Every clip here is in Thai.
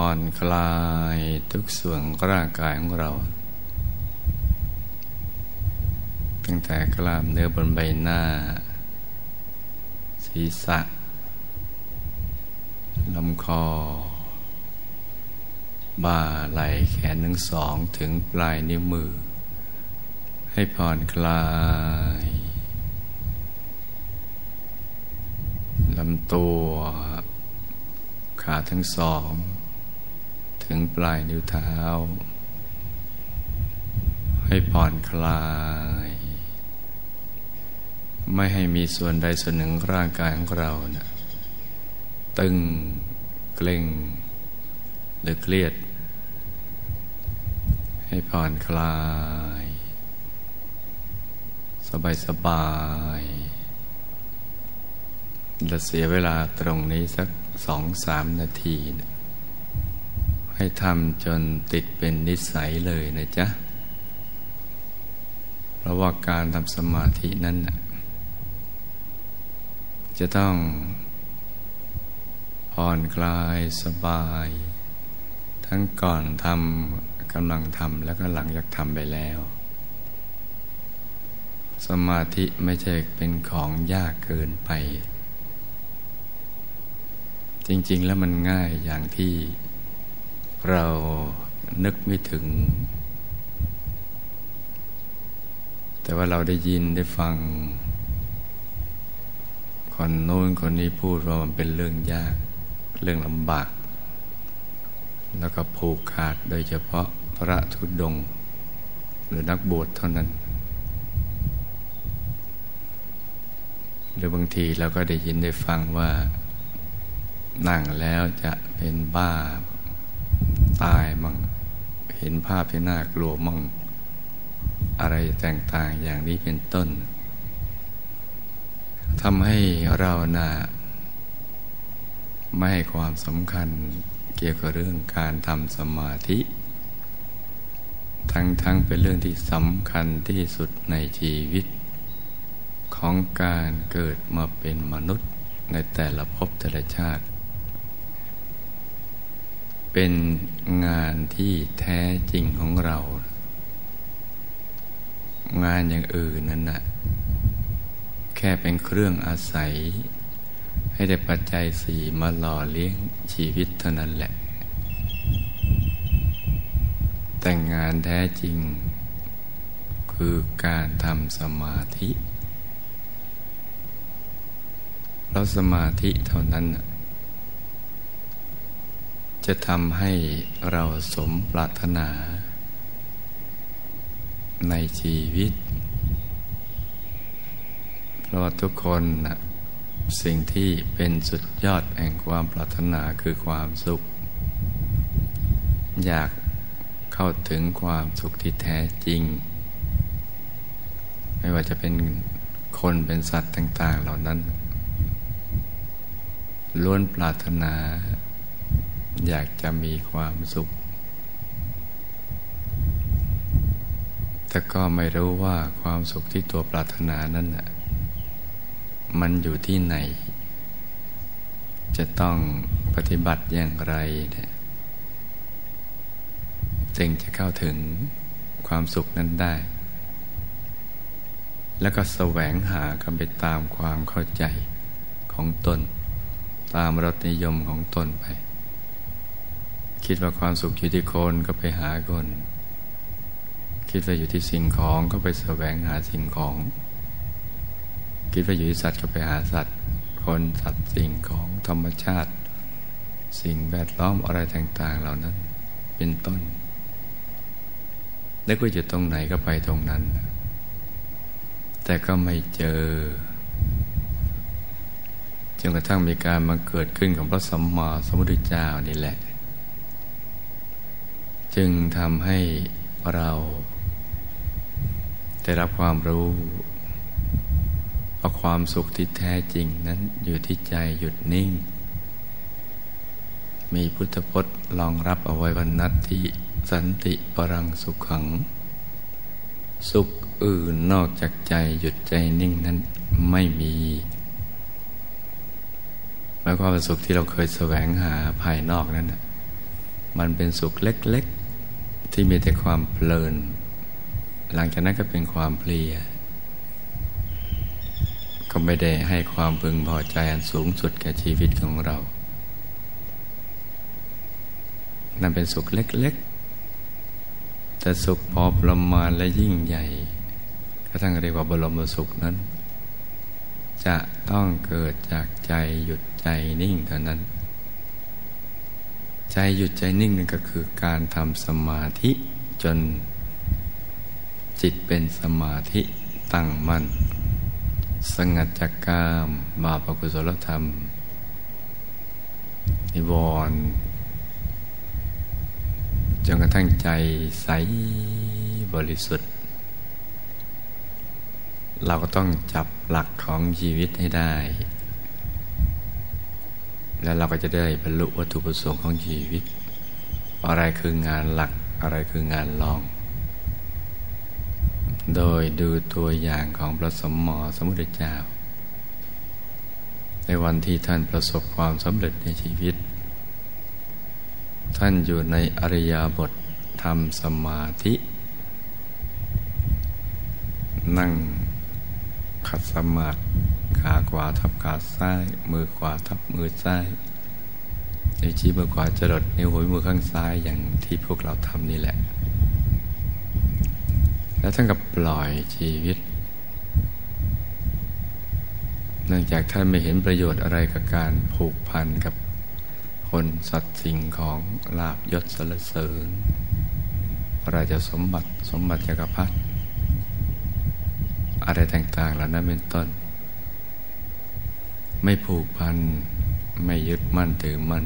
ผ่อนคลายทุกส่วนร่างกายของเรา ตั้งแต่กล้ามเนื้อบนใบหน้า ศีรษะลำคอ บ่าไหล่แขนทั้งสองถึงปลายนิ้วมือ ให้ผ่อนคลายลำตัว ขาทั้งสอง ถึงปลายนิ้วเท้า ให้ผ่อนคลาย ไม่ให้มีส่วนใดส่วนหนึ่งร่างกายของเรานะตึงเกร็งหรือเครียด ให้ผ่อนคลาย สบายสบายจะเสียเวลาตรงนี้สักสองสามนาทีนะ ให้ทำจนติดเป็นนิสัยเลยนะจ๊ะ เพราะว่าการทำสมาธินั้นจะต้องผ่อนคลายสบาย ทั้งก่อนทำกำลังทำแล้วก็หลังจากทำไปแล้ว สมาธิไม่ใช่เป็นของยากเกินไป จริง ๆ แล้วมันง่ายอย่างที่ เรานึกไม่ถึง แต่ว่าเราได้ยินได้ฟัง คนโน้นคนนี้พูดว่ามันเป็นเรื่องยาก เรื่องลำบาก แล้วก็ผูกขาดโดยเฉพาะพระทุดง หรือนักบวชเท่านั้น หรือบางทีเราก็ได้ยินได้ฟังว่านั่งแล้วจะเป็นบ้า ตายมั่งเห็นภาพที่น่ากลัวมั่งอะไรต่างๆอย่างนี้เป็นต้นทำให้เรานะ่ะไม่ให้ความสำคัญเกี่ยวกับเรื่องการทำสมาธิ ทั้งๆเป็นเรื่องที่สำคัญที่สุดในชีวิต ของการเกิดมาเป็นมนุษย์ในแต่ละภพแต่ละชาติ เป็นงานที่แท้จริงของเรา งานอย่างอื่นนั่นนะแค่เป็นเครื่องอาศัย ให้ได้ปัจจัยสี่มาหล่อเลี้ยงชีวิตเท่านั้นแหละ แต่งงานแท้จริง คือการทำสมาธิเพราะสมาธิเท่านั้น จะทำให้เราสมปรารถนา ในชีวิต เพราะทุกคนนะสิ่งที่เป็นสุดยอดแห่งความปรารถนาคือความสุข อยากเข้าถึงความสุขที่แท้จริง ไม่ว่าจะเป็นคนเป็นสัตว์ต่าง ๆ เหล่านั้นล้วนปรารถนา อยากจะมีความสุข แต่ก็ไม่รู้ว่าความสุขที่ตัวปรารถนานั้นน่ะมันอยู่ที่ไหน จะต้องปฏิบัติอย่างไรเนี่ยจึงจะเข้าถึงความสุขนั้นได้ แล้วก็แสวงหากันไปตามความเข้าใจของตน ตามรสนิยมของตนไป คิดว่าความสุขอยู่ที่คนก็ไปหาคน คิดว่าอยู่ที่สิ่งของก็ไปแสวงหาสิ่งของ คิดว่าอยู่ที่สัตว์ก็ไปหาสัตว์ คนสัตว์สิ่งของธรรมชาติ สิ่งแวดล้อมอะไรต่าง ๆ เหล่านั้น เป็นต้นแล้วก็จะตรงไหนก็ไปตรงนั้น แต่ก็ไม่เจอจนกระทั่งมีการมาเกิดขึ้นของพระสัมมาสัมพุทธเจ้านี่แหละ จึงทำให้เราได้รับความรู้ว่าความสุขที่แท้จริงนั้นอยู่ที่ใจหยุดนิ่ง มีพุทธพจน์รองรับเอาไว้วันนัตติสันติปรังสุขขัง สุขอื่นนอกจากใจหยุดใจนิ่งนั้นไม่มีหมายความว่าสุขที่เราเคยแสวงหาภายนอกนั้นมันเป็นสุขเล็ก ที่มีแต่ความเพลิน หลังจากนั้นก็เป็นความเพลีย ก็ไม่ได้ให้ความพึงพอใจอันสูงสุดแก่ชีวิตของเรานั่นเป็นสุขเล็กๆ แต่สุขพอประมาณและยิ่งใหญ่ก็ทั้งเรียกว่าบรมสุขนั้น จะต้องเกิดจากใจหยุดใจนิ่งเท่านั้น ใจหยุดใจนิ่งนั่นก็คือการทำสมาธิจนจิตเป็นสมาธิตั้งมั่นสงัดจากกามบาปกุศลธรรม นิวรณ์จนกระทั่งใจใสบริสุทธิ์ เราก็ต้องจับหลักของชีวิตให้ได้ แล้วเราก็จะได้บรรลุวัตถุประสงค์ของชีวิต อะไรคืองานหลักอะไรคืองานรอง โดยดูตัวอย่างของพระสมมอสมุทรเจ้า ในวันที่ท่านประสบความสำเร็จในชีวิต ท่านอยู่ในอริยบททำสมาธิ นั่งขัดสมาธิ ขาขวาทับขาซ้าย มือขวาทับมือซ้ายนิ้วชี้มือขวาจรดนิ้วหัวมือข้างซ้ายอย่างที่พวกเราทำนี่แหละ แล้วท่านก็ปล่อยชีวิต เนื่องจากท่านไม่เห็นประโยชน์อะไรกับการผูกพันกับคนสัตว์สิ่งของลาบยศสรรเสริญราชสมบัติสมบัติจักรพรรดิอะไรต่างๆเหล่านั้นเป็นต้น ไม่ผูกพัน ไม่ยึดมั่นถือมั่น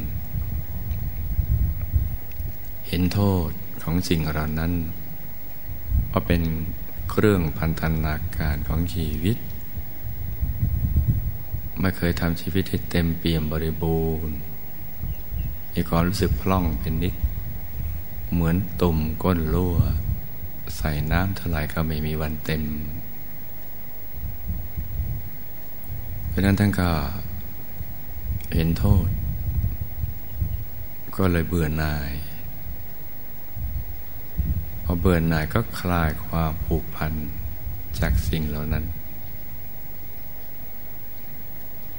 เห็นโทษของสิ่งเหล่านั้น ว่าเป็นเครื่องพันธนาการของชีวิต ไม่เคยทำชีวิตให้เต็มเปี่ยมบริบูรณ์ มีความรู้สึกพล่องเป็นนิด เหมือนตุ่มก้นรั่ว ใส่น้ำเท่าไหร่ก็ไม่มีวันเต็ม เพราะนั้นท่านก็เห็นโทษ ก็เลยเบื่อหน่าย พอเบื่อหน่ายก็คลายความผูกพันจากสิ่งเหล่านั้น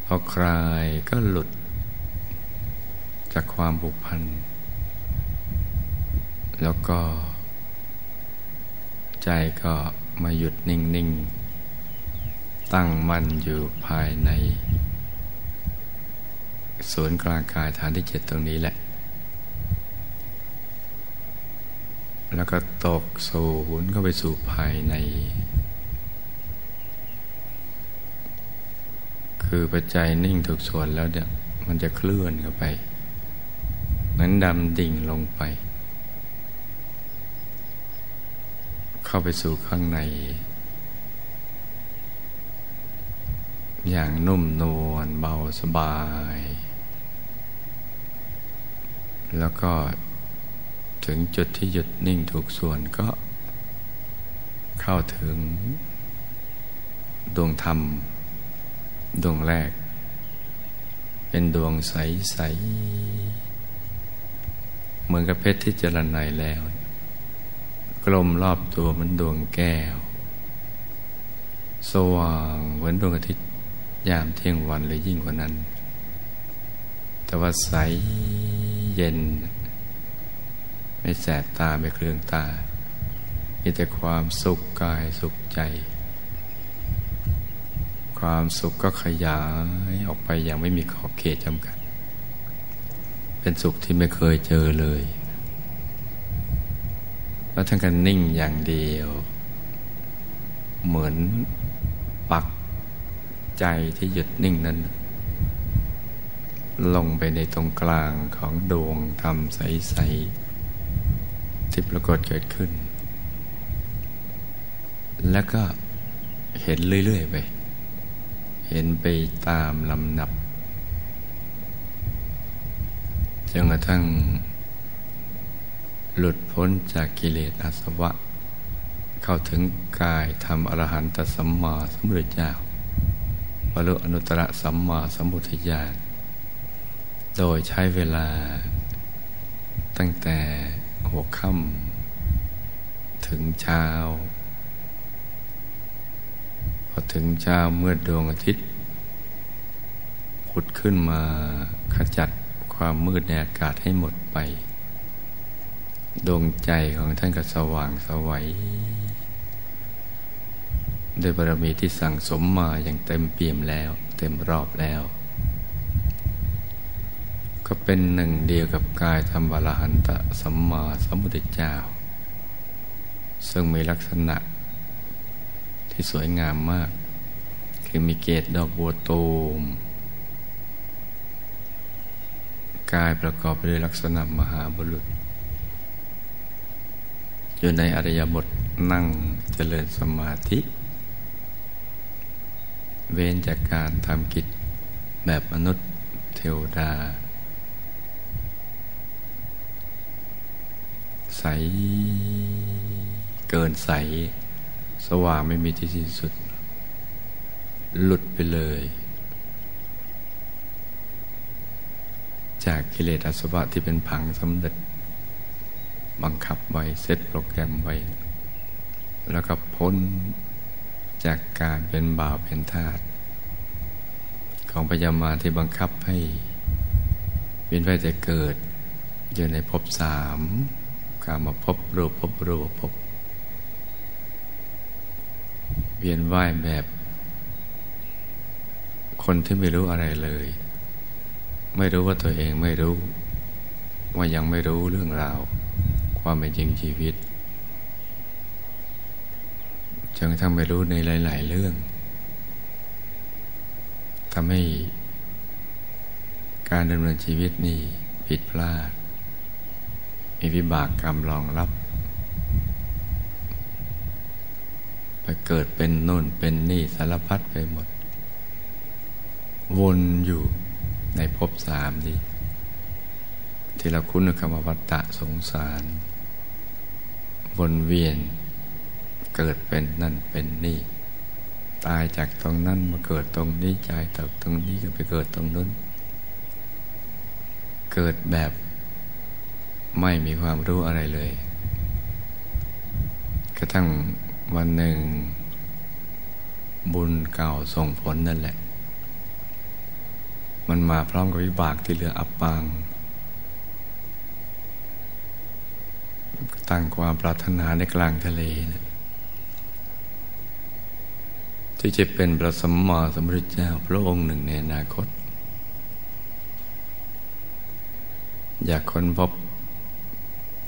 พอคลายก็หลุดจากความผูกพัน แล้วก็ ใจก็มาหยุดนิ่ง ๆ ตั้งมั่นอยู่ภายใน ศูนย์กลางกายฐานที่เจ็ดตรงนี้แหละ แล้วก็ตกสูนเข้าไปสู่ภายใน คือปัจจัยนิ่งถูกส่วนแล้วเนี่ยมันจะเคลื่อนเข้าไปนั้นดำดิ่งลงไป เข้าไปสู่ข้างใน อย่างนุ่มนวลเบาสบาย แล้วก็ถึงจุดที่หยุดนิ่งถูกส่วนก็เข้าถึง ดวงธรรม ดวงแรก เป็นดวงใสๆเหมือนกับเพชรที่เจริญไนแล้ว กลมรอบตัวเหมือนดวงแก้ว สว่างเหมือนดวงอาทิตย์ ยามเที่ยงวันหรือยิ่งกว่านั้น แต่ว่าใสเย็น ไม่แสบตาไม่เครืองตา มีแต่ความสุขกายสุขใจ ความสุขก็ขยายออกไปอย่างไม่มีขอบเขตจำกัด เป็นสุขที่ไม่เคยเจอเลย แล้วทั้งกันนิ่งอย่างเดียว เหมือน ใจที่หยุดนิ่งนั้น ลงไปในตรงกลางของดวงธรรมใส ๆ ที่ปรากฏเกิดขึ้น แล้วก็เห็นเรื่อย ๆ ไป เห็นไปตามลำนับจนกระทั่ง หลุดพ้นจากกิเลสอาสวะ เข้าถึงกายทำอรหันตสัมมาสัมพุทธเจ้า บรรลุอนุตตรสัมมาสัมพุทธญาณโดยใช้เวลา ตั้งแต่หัวค่ำถึงเช้า พอถึงเช้าเมื่อดวงอาทิตย์ขุดขึ้นมาขจัดความมืดในอากาศให้หมดไป ดวงใจของท่านก็สว่างสวัย ด้วยบารมีที่สั่งสมมาอย่างเต็มเปี่ยมแล้ว เต็มรอบแล้ว ก็เป็นหนึ่งเดียวกับกายธรรมบาลหันตะสัมมาสัมพุทธเจ้า ซึ่งมีลักษณะที่สวยงามมาก คือมีเกตดอกบัวตูมกายประกอบไปด้วยลักษณะมหาบุรุษ อยู่ในอริยบทนั่งเจริญสมาธิ เว้นจากการทำกิจแบบมนุษย์เทวดา ใสเกินใส สว่างไม่มีที่สิ้นสุด หลุดไปเลย จากกิเลสอสุภะที่เป็นผังสำเร็จ บังคับไว้เซตโปรแกรมไว้ แล้วก็พ้น จากการเป็นบ่าวเป็นทาสของพยามาที่บังคับให้เวียนว่ายจะเกิด อยู่ในภพสามกามาพบรูปพบรูปพบเวียนว่ายแบบ คนที่ไม่รู้อะไรเลย ไม่รู้ว่าตัวเองไม่รู้ ว่ายังไม่รู้เรื่องราว ความเป็นจริงชีวิต จนทำไม่รู้ในหลาย ๆ เรื่องทำให้การดำเนินชีวิตนี่ผิดพลาด มีวิบากกรรมรองรับ ไปเกิดเป็นโน่นเป็นนี่สารพัดไปหมด วนอยู่ในภพสามนี้ที่เราคุ้นคำว่าวัฏฏะสงสาร วนเวียน เกิดเป็นนั่นเป็นนี่ ตายจากตรงนั้นมาเกิดตรงนี้ใจตกตรงนี้ก็ไปเกิดตรงนู้น เกิดแบบไม่มีความรู้อะไรเลยกระทั่งวันหนึ่ง บุญเก่าส่งผลนั่นแหละ มันมาพร้อมกับวิบากที่เหลืออับปางตั้งความปรารถนาในกลางทะเลนะ ที่จะเป็นพระสัมมาสัมพุทธเจ้าพระองค์หนึ่งในอนาคต อยากค้นพบ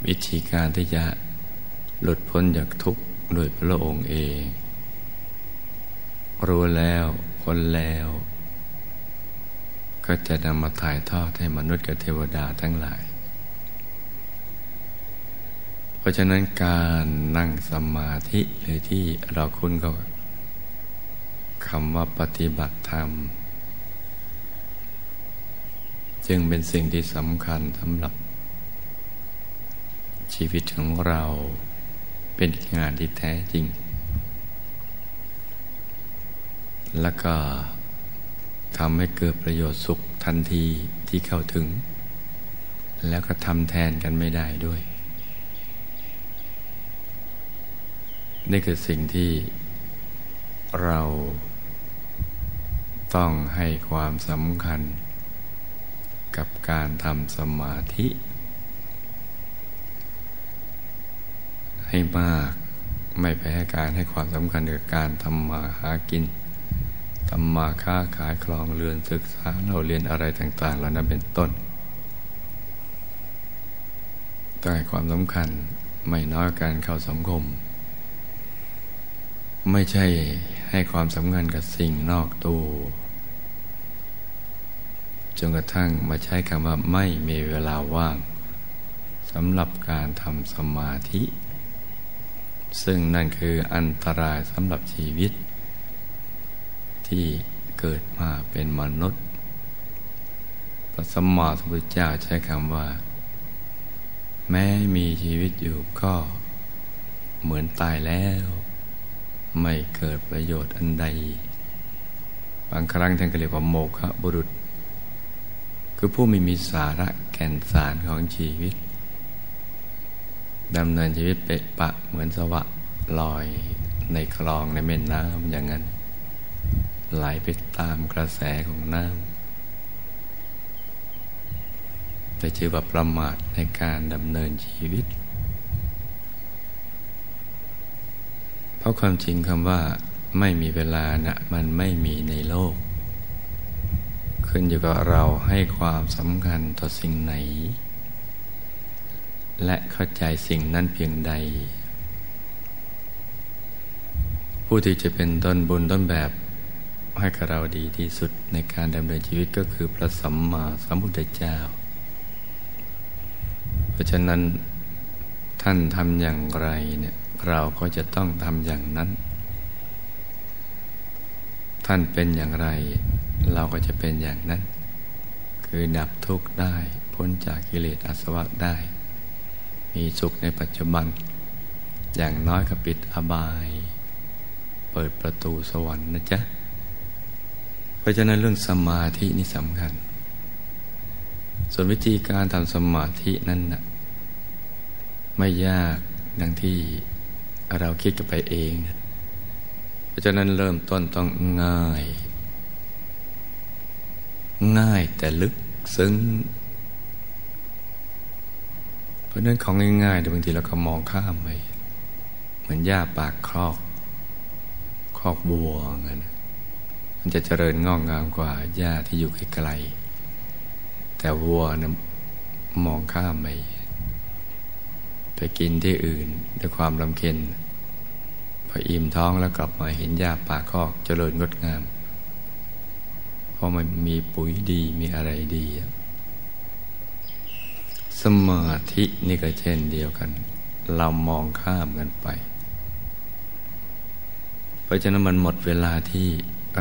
วิธีการที่จะหลุดพ้นจากทุกข์โดยพระองค์เอง รู้แล้วพ้นแล้ว ก็จะนำมาถ่ายทอดให้มนุษย์กับเทวดาทั้งหลาย เพราะฉะนั้นการนั่งสมาธิหรือที่เราคุ้นก็ คำว่าปฏิบัติธรรม จึงเป็นสิ่งที่สำคัญสำหรับ ชีวิตของเราเป็นงานที่แท้จริง แล้วก็ทำให้เกิดประโยชน์สุขทันทีที่เข้าถึง แล้วก็ทำแทนกันไม่ได้ด้วย นี่คือสิ่งที่เรา ต้องให้ความสำคัญ กับการทำสมาธิ ให้มากไม่แพ้การให้ความสำคัญกับการทำมาหากินทำมาค้าขายคลองเรือนศึกษาเราเรียนอะไรต่างๆเหล่านั้นเป็นต้นต้องให้ความสำคัญไม่น้อยการเข้าสังคม ไม่ใช่ให้ความสำคัญกับสิ่งนอกตัว จนกระทั่งมาใช้คำว่าไม่มีเวลาว่างสำหรับการทำสมาธิ ซึ่งนั่นคืออันตรายสำหรับชีวิต ที่เกิดมาเป็นมนุษย์พระสมมาสัมพุทธเจ้าใช้คำว่า แม้มีชีวิตอยู่ก็เหมือนตายแล้ว ไม่เกิดประโยชน์อันใด บางครั้งท่านก็เรียกว่าโมฆะบุรุษ คือผู้ไม่มีสาระแก่นสารของชีวิตดำเนินชีวิตเปะปะเหมือนสวะลอยในคลองในแม่น้ำอย่างนั้น ไหลไปตามกระแสของน้ำแต่ชื่อว่าประมาทในการดำเนินชีวิต เพราะความจริงคำว่าไม่มีเวลานะมันไม่มีในโลก ขึ้นอยู่กับเราให้ความสำคัญต่อสิ่งไหน และเข้าใจสิ่งนั้นเพียงใด ผู้ที่จะเป็นต้นบุญต้นแบบให้กับเราดีที่สุดในการดำเนินชีวิตก็คือพระสัมมาสัมพุทธเจ้า เพราะฉะนั้นท่านทำอย่างไรเนี่ยเราก็จะต้องทำอย่างนั้น ท่านเป็นอย่างไร เราก็จะเป็นอย่างนั้น คือดับทุกข์ได้ พ้นจากกิเลสอาสวะได้ มีสุขในปัจจุบัน อย่างน้อยก็ปิดอบาย เปิดประตูสวรรค์นะจ๊ะ เพราะฉะนั้นเรื่องสมาธินี่สำคัญ ส่วนวิธีการทำสมาธินั้นนะไม่ยากดังที่เราคิดกันไปเอง เพราะฉะนั้นเริ่มต้นต้องง่าย ง่ายแต่ลึกซึ้ง เพราะนั้นของง่ายๆแต่บางทีเราก็มองข้ามไป เหมือนหญ้าปากครอก ครอกบัวเงี้ยมันจะเจริญงอกงามกว่าหญ้าที่อยู่ไกลๆแต่วัวนะมองข้ามไปไปกินที่อื่นด้วยความลำเค็ญ พออิ่มท้องแล้วกลับมาเห็นหญ้าป่าคอกเจริญงดงาม เพราะมันมีปุ๋ยดีมีอะไรดี สมาธินี่ก็เช่นเดียวกัน เรามองข้ามกันไป เพราะฉะนั้นมันหมดเวลาที่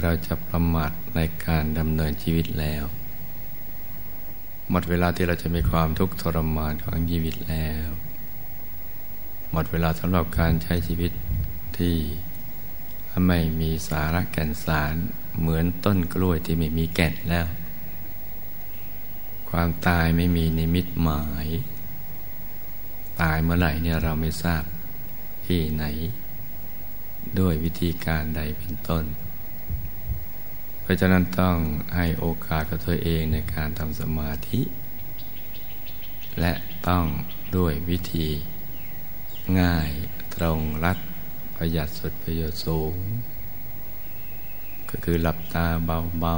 เราจะประมาทในการดำเนินชีวิตแล้ว หมดเวลาที่เราจะมีความทุกข์ทรมานของชีวิตแล้ว หมดเวลาสำหรับการใช้ชีวิต ที่ไม่มีสาระแก่นสารเหมือนต้นกล้วยที่ไม่มีแก่นแล้ว ความตายไม่มีนิมิตหมาย ตายเมื่อไหร่เนี่ยเราไม่ทราบที่ไหน ด้วยวิธีการใดเป็นต้น เพราะฉะนั้นต้องให้โอกาสกับตัวเองในการทำสมาธิ และต้องด้วยวิธีง่ายตรงรัด ประหยัดสุดประโยชน์สูง ก็คือหลับตาเบา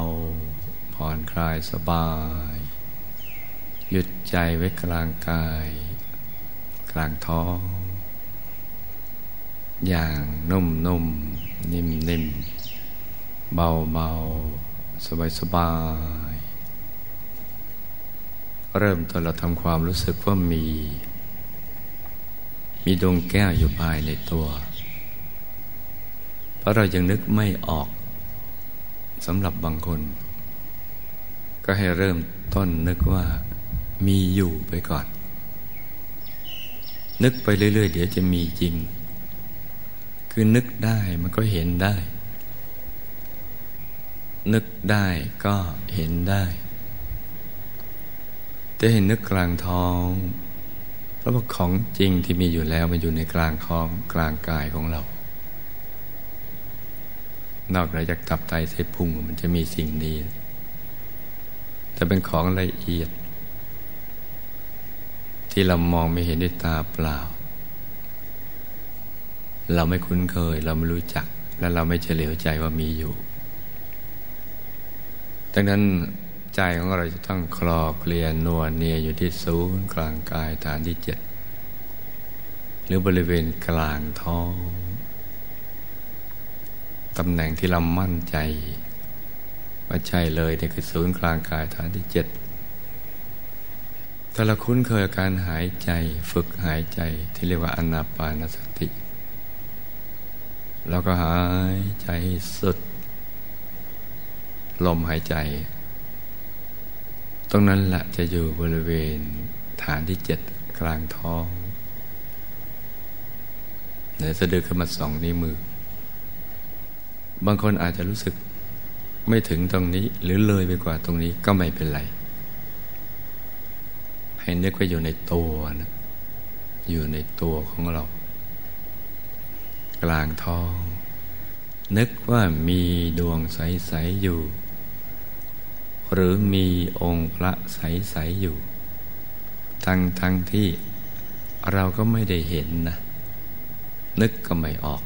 ๆผ่อนคลายสบาย หยุดใจไว้กลางกาย กลางท้อง อย่างนุ่มนุ่มนิ่มนิ่มเบาเบาสบายสบายเริ่มต้นเราทำความรู้สึกว่ามีมีดวงแก้วอยู่ภายในตัว ราะเรายังนึกไม่ออกสำหรับบางคน ก็ให้เริ่มต้นนึกว่ามีอยู่ไปก่อน นึกไปเรื่อย ๆ เดี๋ยวจะมีจริง คือนึกได้มันก็เห็นได้ นึกได้ก็เห็นได้ จะเห็นนึกกลางท้อง เพราะว่าของจริงที่มีอยู่แล้วมันอยู่ในกลางท้องกลางกายของเรา นอกเหนือจากตับไตเสพุงมันจะมีสิ่งนี้แต่เป็นของละเอียด ที่เรามองไม่เห็นด้วยตาเปล่า เราไม่คุ้นเคย เราไม่รู้จัก และเราไม่เฉลียวใจว่ามีอยู่ ดังนั้นใจของเราจะต้องคลอเคลียนวลเนียอยู่ที่ศูนย์กลางกายฐานที่เจ็ดหรือบริเวณกลางท้อง ตำแหน่งที่เรามั่นใจว่าใช่เลยเนี่ยคือศูนย์กลางกายฐานที่เจ็ดแต่เราคุ้นเคยการหายใจฝึกหายใจที่เรียกว่าอนาปานสติเราก็หายใจสุด ลมหายใจ ตรงนั้นละจะอยู่บริเวณฐานที่เจ็ดกลางท้องเดี๋ยวจะดึกขึ้นมาสองนิ้วมือ บางคนอาจจะรู้สึกไม่ถึงตรงนี้ หรือเลยไปกว่าตรงนี้ก็ไม่เป็นไร ให้นึกว่าอยู่ในตัวนะอยู่ในตัวของเรา กลางท้อง นึกว่ามีดวงใส ๆ อยู่ หรือมีองค์พระใส ๆ อยู่ ทั้งทั้งที่เราก็ไม่ได้เห็นนะ นึกก็ไม่ออก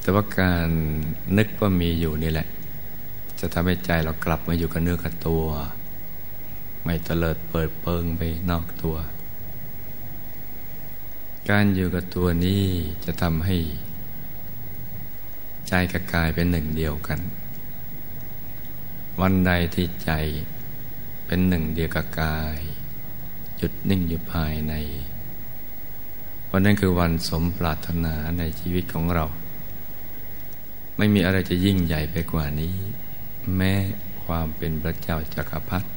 แต่ว่าการนึกว่ามีอยู่นี่แหละ จะทำให้ใจเรากลับมาอยู่กับเนื้อกับตัว ไม่เตลิดเปิดเปิงไปนอกตัว การอยู่กับตัวนี้จะทำให้ ใจกับกายเป็นหนึ่งเดียวกัน วันใดที่ใจเป็นหนึ่งเดียวกับกายหยุดนิ่งอยู่ภายในวันนั้นคือวันสมปรารถนาในชีวิตของเรา ไม่มีอะไรจะยิ่งใหญ่ไปกว่านี้ แม้ความเป็นพระเจ้าจักรพรรดิ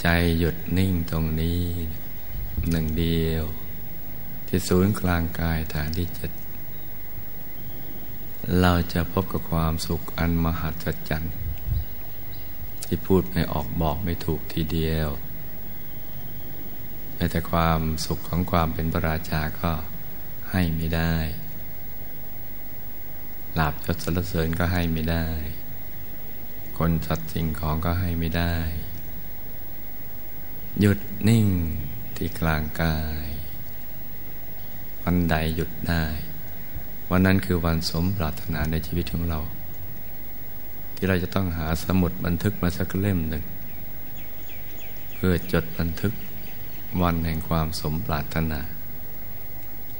ใจหยุดนิ่งตรงนี้ หนึ่งเดียว ที่ศูนย์กลางกายฐานที่เจ็ดเราจะพบกับความสุขอันมหัศจรรย์ที่พูดไม่ออกบอกไม่ถูกทีเดียวแม้แต่ความสุขของความเป็นพระราชาก็ให้ไม่ได้ หลับจดสรรเสริญก็ให้ไม่ได้ คนสัตว์สิ่งของก็ให้ไม่ได้ หยุดนิ่งที่กลางกาย วันใดหยุดได้ วันนั้นคือวันสมปรารถนาในชีวิตของเรา ที่เราจะต้องหาสมุดบันทึกมาสักเล่มหนึ่ง เพื่อจดบันทึกวันแห่งความสมปรารถนา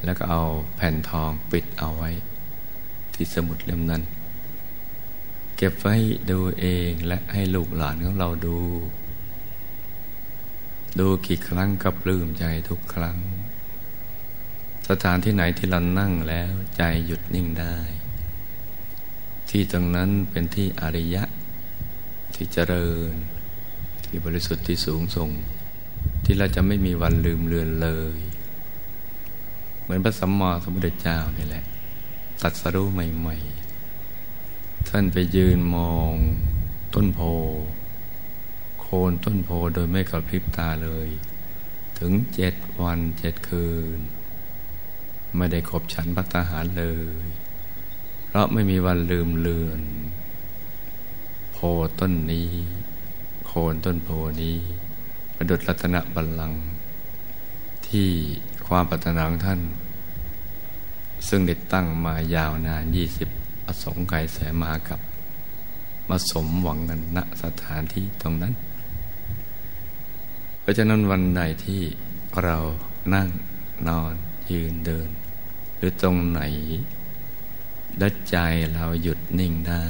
แล้วก็เอาแผ่นทองปิดเอาไว้ ที่สมุดเล่มนั้น เก็บไว้ดูเองและให้ลูกหลานของเราดู ดูกี่ครั้งก็ปลื้มใจทุกครั้ง สถานที่ไหนที่เรานั่งแล้วใจหยุดนิ่งได้ ที่ตรงนั้นเป็นที่อริยะ ที่เจริญ ที่บริสุทธิ์ที่สูงส่ง ที่เราจะไม่มีวันลืมเลือนเลย เหมือนพระสัมมาสัมพุทธเจ้านี่แหละ ตัดสรู้ใหม่ๆ ท่านไปยืนมองต้นโพ โคนต้นโพโดยไม่กระพริบตาเลย ถึงเจ็ดวันเจ็ดคืน ไม่ได้ขบฉันพัตหารเลย เพราะไม่มีวันลืมเลือน โพต้นนี้ โคนต้นโพนี้ ประดุจรัตนบัลลังก์ที่ความปรารถนาของท่าน ซึ่งได้ตั้งมายาวนานยี่สิบอสงไขยแสมากับ มาสมหวังกันณสถานที่ตรงนั้น เพราะฉะนั้นวันใดที่เรานั่งนอนยืนเดิน หรือตรงไหน และใจเราหยุดนิ่งได้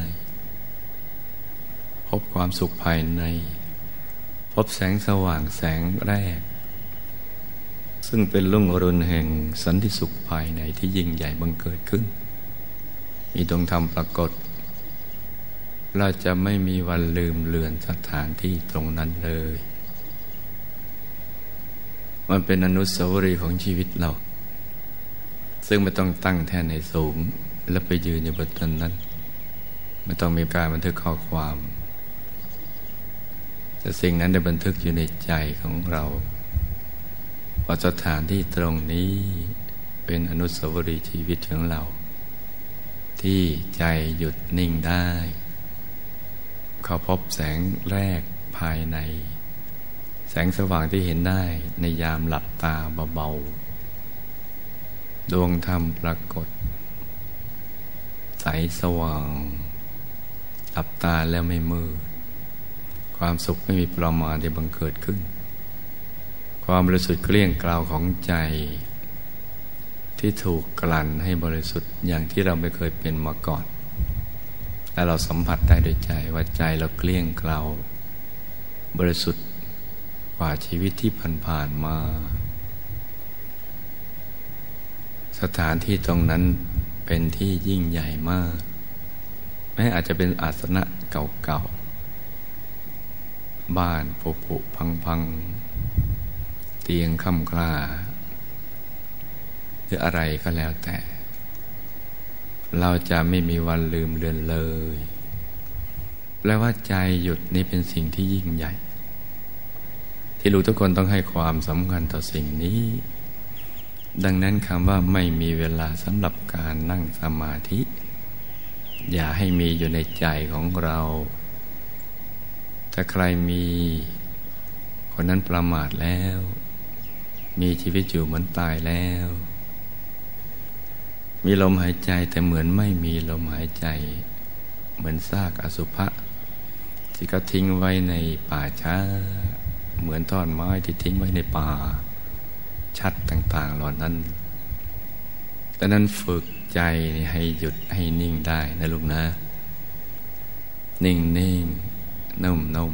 พบความสุขภายใน พบแสงสว่างแสงแรก ซึ่งเป็นลุ่งอรุณแห่งสันติสุขภายในที่ยิ่งใหญ่บังเกิดขึ้น มีดวงธรรมปรากฏ เราจะไม่มีวันลืมเลือนสถานที่ตรงนั้นเลย มันเป็นอนุสาวรีย์ของชีวิตเรา ซึ่งไม่ต้องตั้งแท่นในสูง แล้วไปยืนอยู่บนต้นนั้น ไม่ต้องมีการบันทึกข้อความ แต่สิ่งนั้นได้บันทึกอยู่ในใจของเรา ว่าสถานที่ตรงนี้เป็นอนุสาวรีย์ชีวิตของเรา ที่ใจหยุดนิ่งได้ เขาพบแสงแรกภายใน แสงสว่างที่เห็นได้ในยามหลับตาเบาๆ ดวงธรรมปรากฏ ใสสว่าง หลับตาแล้วไม่มืด ความสุขไม่มีประมาณที่บังเกิดขึ้น ความบริสุทธิ์เกลี้ยงกล่าวของใจ ที่ถูกกลั่นให้บริสุทธิ์อย่างที่เราไม่เคยเป็นมาก่อน และเราสัมผัสได้โดยใจว่าใจเราเกลี้ยงเกลาบริสุทธิ์กว่าชีวิตที่ผ่านๆมา สถานที่ตรงนั้นเป็นที่ยิ่งใหญ่มาก แม้อาจจะเป็นอาสนะเก่าๆ บ้านผุผุพังพัง ตียงค่ำกล้า หรืออะไรก็แล้วแต่ เราจะไม่มีวันลืมเลือนเลย แปลว่าใจหยุดนี่เป็นสิ่งที่ยิ่งใหญ่ ที่รู้ทุกคนต้องให้ความสำคัญต่อสิ่งนี้ ดังนั้นคำว่าไม่มีเวลาสำหรับการนั่งสมาธิ อย่าให้มีอยู่ในใจของเรา ถ้าใครมีคนนั้นประมาทแล้ว มีชีวิตอยู่เหมือนตายแล้ว มีลมหายใจแต่เหมือนไม่มีลมหายใจ เหมือนซากอสุภะที่เขาทิ้งไว้ในป่าช้า เหมือนท่อนไม้ที่ทิ้งไว้ในป่า ชัดต่าง ๆ เหล่านั้นดังนั้นฝึกใจให้หยุดให้นิ่งได้นะลูกนะ นิ่งนิ่งนุ่มนุ่ม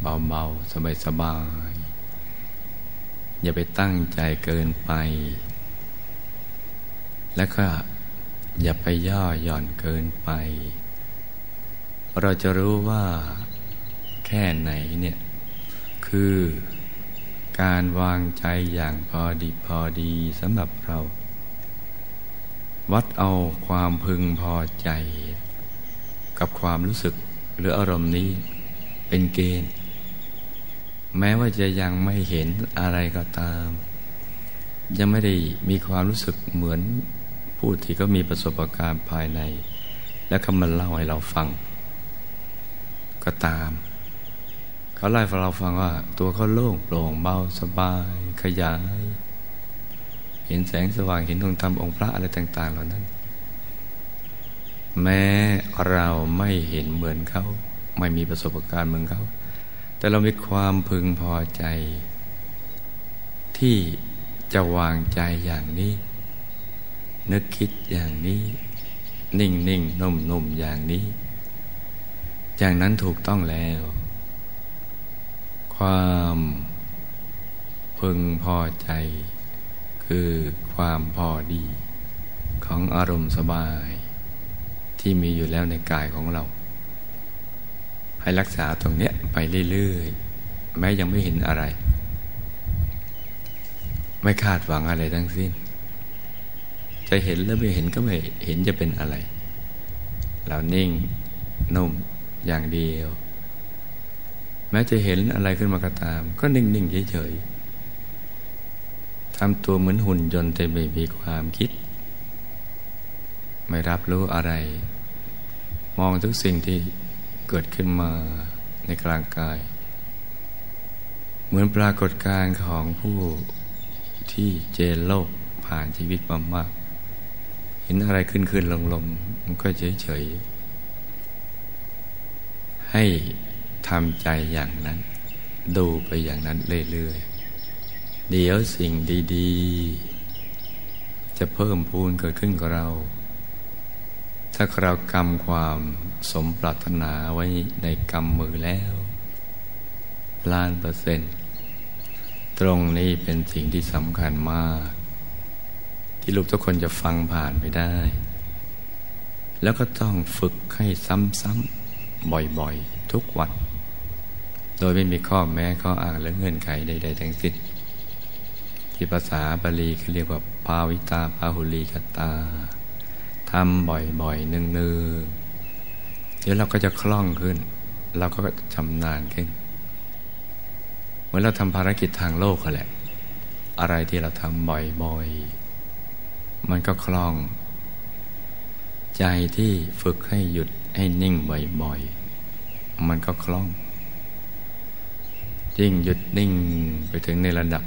เบาเบาสบายสบาย อย่าไปตั้งใจเกินไป แล้วก็อย่าไปย่อหย่อนเกินไป เราจะรู้ว่าแค่ไหนเนี่ยคือการวางใจอย่างพอดีพอดีสำหรับเรา วัดเอาความพึงพอใจ กับความรู้สึกหรืออารมณ์นี้เป็นเกณฑ์ แม้ว่าจะยังไม่เห็นอะไรก็ตาม ยังไม่ได้มีความรู้สึกเหมือนผู้ที่ก็มีประสบการณ์ภายใน และเขามาเล่าให้เราฟัง ก็ตาม เขาไล่าให้เราฟังว่า ตัวเขาโล่งโปร่งเบาสบาย ขยาย เห็นแสงสว่างเห็นดวงธรรมองค์พระอะไรต่าง ๆ เหล่านั้น แม้เราไม่เห็นเหมือนเขา ไม่มีประสบการณ์เหมือนเขา แต่เรามีความพึงพอใจ ที่จะวางใจอย่างนี้ นึกคิดอย่างนี้ นิ่งนิ่งนุ่มนุ่มอย่างนี้ อย่างนั้นถูกต้องแล้ว ความพึงพอใจ คือความพอดี ของอารมณ์สบาย ที่มีอยู่แล้วในกายของเรา ให้รักษาตรงเนี้ยไปเรื่อยๆ แม้ยังไม่เห็นอะไร ไม่คาดหวังอะไรทั้งสิ้น จะเห็นแล้วไม่เห็นก็ไม่เห็นจะเป็นอะไร เรานิ่งนุ่มอย่างเดียว แม้จะเห็นอะไรขึ้นมาก็ตาม ก็นิ่ง ๆ เฉย ๆทำตัวเหมือนหุ่นยนต์แต่ไม่มีความคิด ไม่รับรู้อะไร มองทุกสิ่งที่ เกิดขึ้นมาในกลางกาย เหมือนปรากฏการณ์ของผู้ที่เจนโลกผ่านชีวิตมามาก เห็นอะไรขึ้นขึ้นลงลงมันก็เฉยเฉยให้ทำใจอย่างนั้น ดูไปอย่างนั้นเรื่อยๆ เดี๋ยวสิ่งดี ๆ จะเพิ่มพูนเกิดขึ้นกับเรา ถ้าเรากำความสมปรารถนาไว้ในกำมือแล้วล้านเปอร์เซ็นต์ตรงนี้เป็นสิ่งที่สำคัญมาก ที่ลูกทุกคนจะฟังผ่านไปได้ แล้วก็ต้องฝึกให้ซ้ำๆบ่อยๆ ทุกวัน โดยไม่มีข้อแม้ข้ออ้างและเงื่อนไขใดๆทั้งสิ้นที่ภาษาบาลีเขาเรียกว่า ภาวิตา ภาหุลีกตา ทำบ่อยๆเนืองๆเดี๋ยวเราก็จะคล่องขึ้น เราก็ชำนาญขึ้น เหมือนเราทำภารกิจทางโลกแหละ อะไรที่เราทำบ่อยๆ มันก็คล่อง ใจที่ฝึกให้หยุดให้นิ่งบ่อยๆ มันก็คล่อง ยิ่งหยุดนิ่งไปถึงในระดับ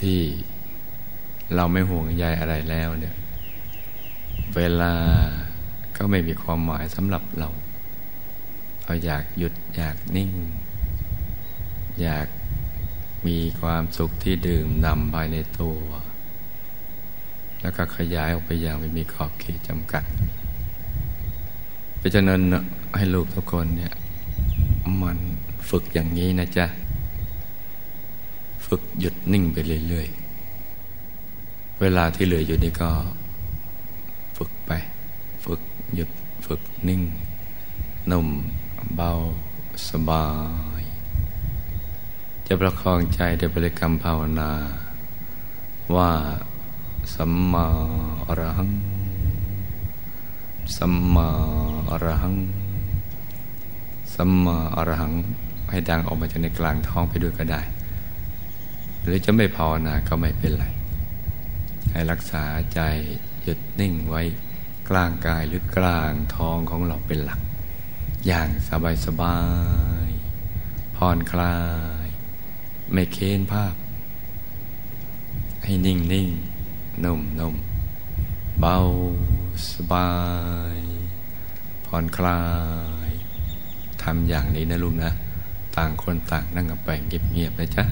ที่เราไม่ห่วงใยอะไรแล้วเนี่ย เวลาก็ไม่มีความหมายสำหรับเราเราอยากหยุดอยากนิ่ง อยากมีความสุขที่ดื่มนำภายในตัว แล้วก็ขยายออกไปอย่างไม่มีขอบเขตจำกัดเพราะฉะนั้นให้ลูกทุกคนเนี่ยมันฝึกอย่างนี้นะจ๊ะ ฝึกหยุดนิ่งไปเรื่อยๆ เวลาที่เหลืออยู่นี่ก็ ฝึกหยุดฝึกนิ่ง นุ่มเบาสบาย จะประคองใจด้วยบริกรรมภาวนา ว่าสัมมาอรหัง สัมมาอรหัง สัมมาอรหังให้ดังออกมาจากในกลางท้องไปด้วยก็ได้ หรือจะไม่ภาวนาก็ไม่เป็นไร ให้รักษาใจหยุดนิ่งไว้ กลางกายหรือกลางท้องของเราเป็นหลัก อย่างสบายสบายผ่อนคลาย ไม่เค้นภาพ ให้นิ่งนิ่งนุ่มนุ่มเบาสบาย ผ่อนคลายทำอย่างนี้นะลุงนะ ต่างคนต่างนั่งกับไปเงียบๆนะจ๊ะ